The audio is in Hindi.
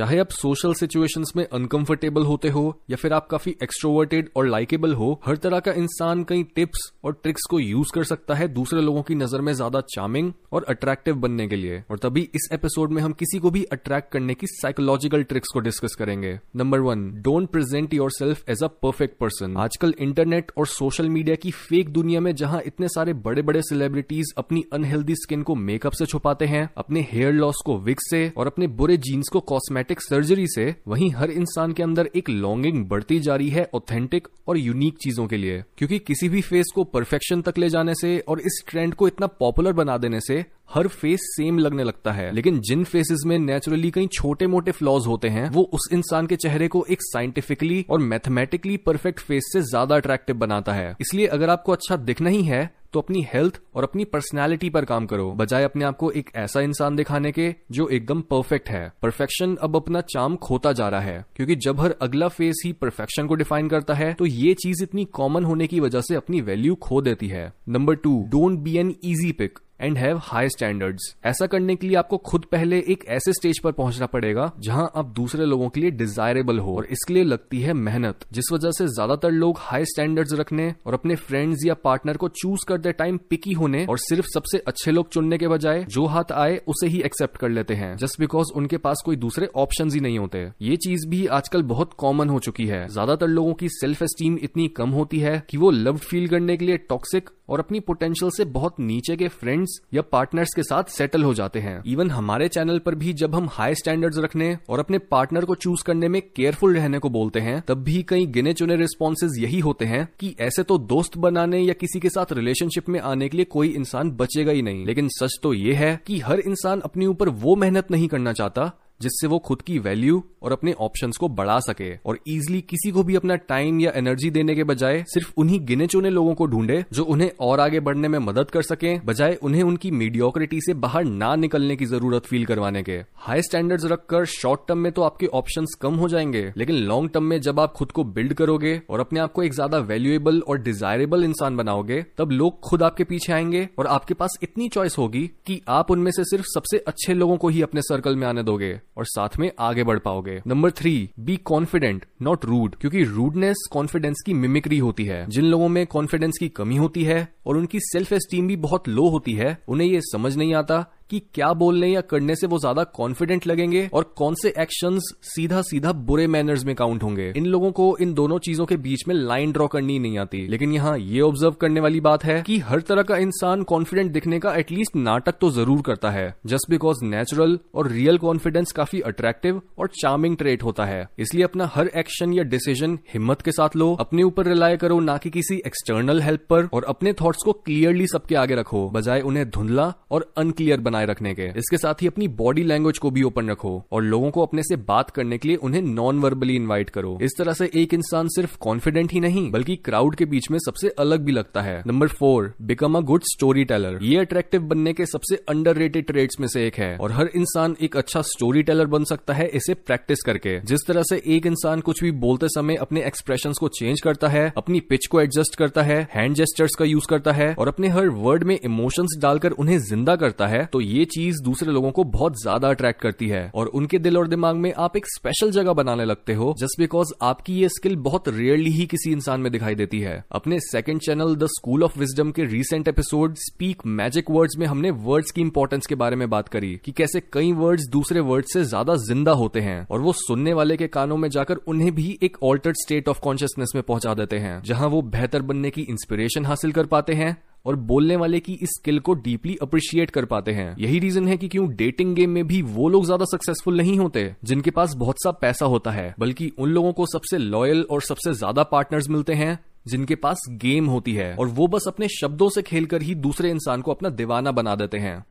चाहे आप सोशल सिचुएशंस में अनकंफर्टेबल होते हो, या फिर आप काफ़ी एक्सट्रोवर्टेड और लाइकेबल हो, हर तरह का इंसान कई टिप्स और ट्रिक्स को यूज़ कर सकता है दूसरे लोगों की नज़र में ज़्यादा चार्मिंग और अट्रैक्टिव बनने के लिए। और तभी इस एपिसोड में हम किसी को भी अट्रैक्ट करने की साइकोलॉजिकल ट्रिक्स को डिस्कस करेंगे। Number one don't present yourself as a perfect person आजकल इंटरनेट और सोशल मीडिया की फेक दुनिया में जहाँ इतने सारे बड़े बड़े सेलिब्रिटीज अपनी अनहेल्दी स्किन को मेकअप से छुपाते हैं, अपने हेयर लॉस को विक्स से और अपने बुरे जीन्स को कॉस्मेटिक सर्जरी से वहीं हर इंसान के अंदर एक लॉन्गिंग बढ़ती जा रही है ऑथेंटिक और यूनिक चीज़ों के लिए। क्योंकि किसी भी फेस को परफेक्शन तक ले जाने से और इस ट्रेंड को इतना पॉपुलर बना देने से हर फेस सेम लगने लगता है। लेकिन जिन फेसेस में नेचुरली कई छोटे मोटे फ्लॉज होते हैं, वो उस इंसान के चेहरे को एक साइंटिफिकली और मैथमेटिकली परफेक्ट फेस से ज़्यादा अट्रैक्टिव बनाता है। इसलिए अगर आपको अच्छा दिखना ही है तो अपनी हेल्थ और अपनी पर्सनैलिटी पर काम करो, बजाय अपने आप को एक ऐसा इंसान दिखाने के जो एकदम परफेक्ट है। परफेक्शन अब अपना चाम खोता जा रहा है, क्योंकि जब हर अगला फ़ेज़ ही परफेक्शन को डिफाइन करता है तो ये चीज़ इतनी कॉमन होने की वजह से अपनी वैल्यू खो देती है। Number two don't be an easy pick and have high standards ऐसा करने के लिए आपको खुद पहले एक ऐसे स्टेज पर पहुँचना पड़ेगा, जहाँ आप दूसरे लोगों के लिए डिजायरेबल हो और इसके लिए लगती है मेहनत, जिस वजह से ज़्यादातर लोग हाई स्टैंडर्ड्स रखने और अपने फ्रेंड्स या पार्टनर को चूज़ करते टाइम पिकी होने और सिर्फ़ सबसे अच्छे लोग चुनने के बजाय जो हाथ आए उसे ही एक्सेप्ट कर लेते हैं जस्ट बिकॉज़ उनके पास कोई दूसरे ऑप्शन ही नहीं होते। ये चीज़ भी आजकल बहुत कॉमन हो चुकी है। ज़्यादातर लोगों की सेल्फ एस्टीम इतनी कम होती है कि वो लव फील करने के लिए टॉक्सिक और अपनी पोटेंशियल से बहुत नीचे के फ्रेंड्स या पार्टनर्स के साथ सेटल हो जाते हैं। इवन हमारे चैनल पर भी जब हम हाई स्टैंडर्ड्स रखने और अपने पार्टनर को चूज़ करने में केयरफुल रहने को बोलते हैं, तब भी कई गिने चुने रिस्पॉन्सेज यही होते हैं कि ऐसे तो दोस्त बनाने या किसी के साथ रिलेशनशिप में आने के लिए कोई इंसान बचेगा ही नहीं। लेकिन सच तो ये है कि हर इंसान अपने ऊपर वो मेहनत नहीं करना चाहता जिससे वो खुद की वैल्यू और अपने ऑप्शंस को बढ़ा सके और इजिली किसी को भी अपना टाइम या एनर्जी देने के बजाय सिर्फ़ उन्हीं गिने चुने लोगों को ढूंढे जो उन्हें और आगे बढ़ने में मदद कर सके, बजाय उन्हें उनकी मीडियोक्रिटी से बाहर ना निकलने की ज़रूरत फील करवाने के। हाई स्टैंडर्ड्स रखकर शॉर्ट टर्म में तो आपके ऑप्शन कम हो जाएँगे, लेकिन लॉन्ग टर्म में जब आप खुद को बिल्ड करोगे और अपने आप को एक ज़्यादा वैल्यूएबल और डिजायरेबल इंसान बनाओगे, तब लोग खुद आपके पीछे आएँगे और आपके पास इतनी चॉइस होगी कि आप उनमें से सिर्फ़ सबसे अच्छे लोगों को ही अपने सर्कल में आने दोगे। और साथ में आगे बढ़ पाओगे। Number three be confident not rude क्योंकि रूडनेस कॉन्फिडेंस की मिमिक्री होती है। जिन लोगों में कॉन्फिडेंस की कमी होती है और उनकी सेल्फ एस्टीम भी बहुत लो होती है, उन्हें ये समझ नहीं आता कि क्या बोलने या करने से वो ज़्यादा कॉन्फिडेंट लगेंगे और कौन से एक्शन सीधा सीधा बुरे मैनर्स में काउंट होंगे। इन लोगों को इन दोनों चीज़ों के बीच में लाइन ड्रॉ करनी नहीं आती। लेकिन यहाँ ये ऑब्ज़र्व करने वाली बात है कि हर तरह का इंसान कॉन्फिडेंट दिखने का एटलीस्ट नाटक तो ज़रूर करता है। जस्ट बिकॉज़ नेचुरल और रियल कॉन्फिडेंस काफ़ी अट्रैक्टिव और चार्मिंग ट्रेट होता है। इसलिए अपना हर एक्शन या डिसीज़न हिम्मत के साथ लो, अपने ऊपर रिलाय करो ना कि किसी एक्सटर्नल हेल्प पर और अपने थॉट्स को क्लियरली सबके आगे रखो, बजाय उन्हें धुंधला और अनक्लियर बनाए रखने के। इसके साथ ही अपनी बॉडी लैंग्वेज को भी ओपन रखो और लोगों को अपने से बात करने के लिए उन्हें नॉन वर्बली इन्वाइट करो। इस तरह से एक इंसान सिर्फ़ कॉन्फिडेंट ही नहीं, बल्कि क्राउड के बीच में सबसे अलग भी लगता है। Number four become a good story teller ये अट्रैक्टिव बनने के सबसे अंडर रेटेड ट्रेड्स में से एक है और हर इंसान एक अच्छा स्टोरी टेलर बन सकता है इसे प्रैक्टिस करके। जिस तरह से एक इंसान कुछ भी बोलते समय अपने एक्सप्रेशन को चेंज करता है, अपनी पिच को एडजस्ट करता है हैंड जेस्टर्स का यूज़ करता है और अपने हर वर्ड में इमोशंस डालकर उन्हें ज़िंदा करता है तो ये चीज़ दूसरे लोगों को बहुत ज़्यादा अट्रैक्ट करती है। और उनके दिल और दिमाग में आप एक स्पेशल जगह बनाने लगते हो जस्ट बिकॉज़ आपकी ये स्किल बहुत रेयरली ही किसी इंसान में दिखाई देती है। अपने second channel the school of wisdom के recent episode speak magic words में हमने वर्ड्स की इंपॉर्टेंस के बारे में बात करी, कि कैसे कई वर्ड्स दूसरे वर्ड से ज़्यादा ज़िंदा होते हैं, और वो सुनने वाले के कानों में जाकर उन्हें भी एक ऑल्टर्ड स्टेट ऑफ़ कॉन्शियसनेस में पहुँचा देते हैं, जहाँ वो बेहतर बनने की इंस्पिरेशन हासिल कर पाते हैं और बोलने वाले की इस स्किल को डीपली अप्रिशिएट कर पाते हैं। यही रीजन है कि क्यों डेटिंग गेम में भी वो लोग ज़्यादा सक्सेसफुल नहीं होते, जिनके पास बहुत सा पैसा होता है, बल्कि उन लोगों को सबसे लॉयल और सबसे ज़्यादा पार्टनर्स मिलते हैं, जिनके पास गेम होती है, और वो बस अपने शब्दों से खेलकर ही दूसरे इंसान को अपना दीवाना बना देते हैं।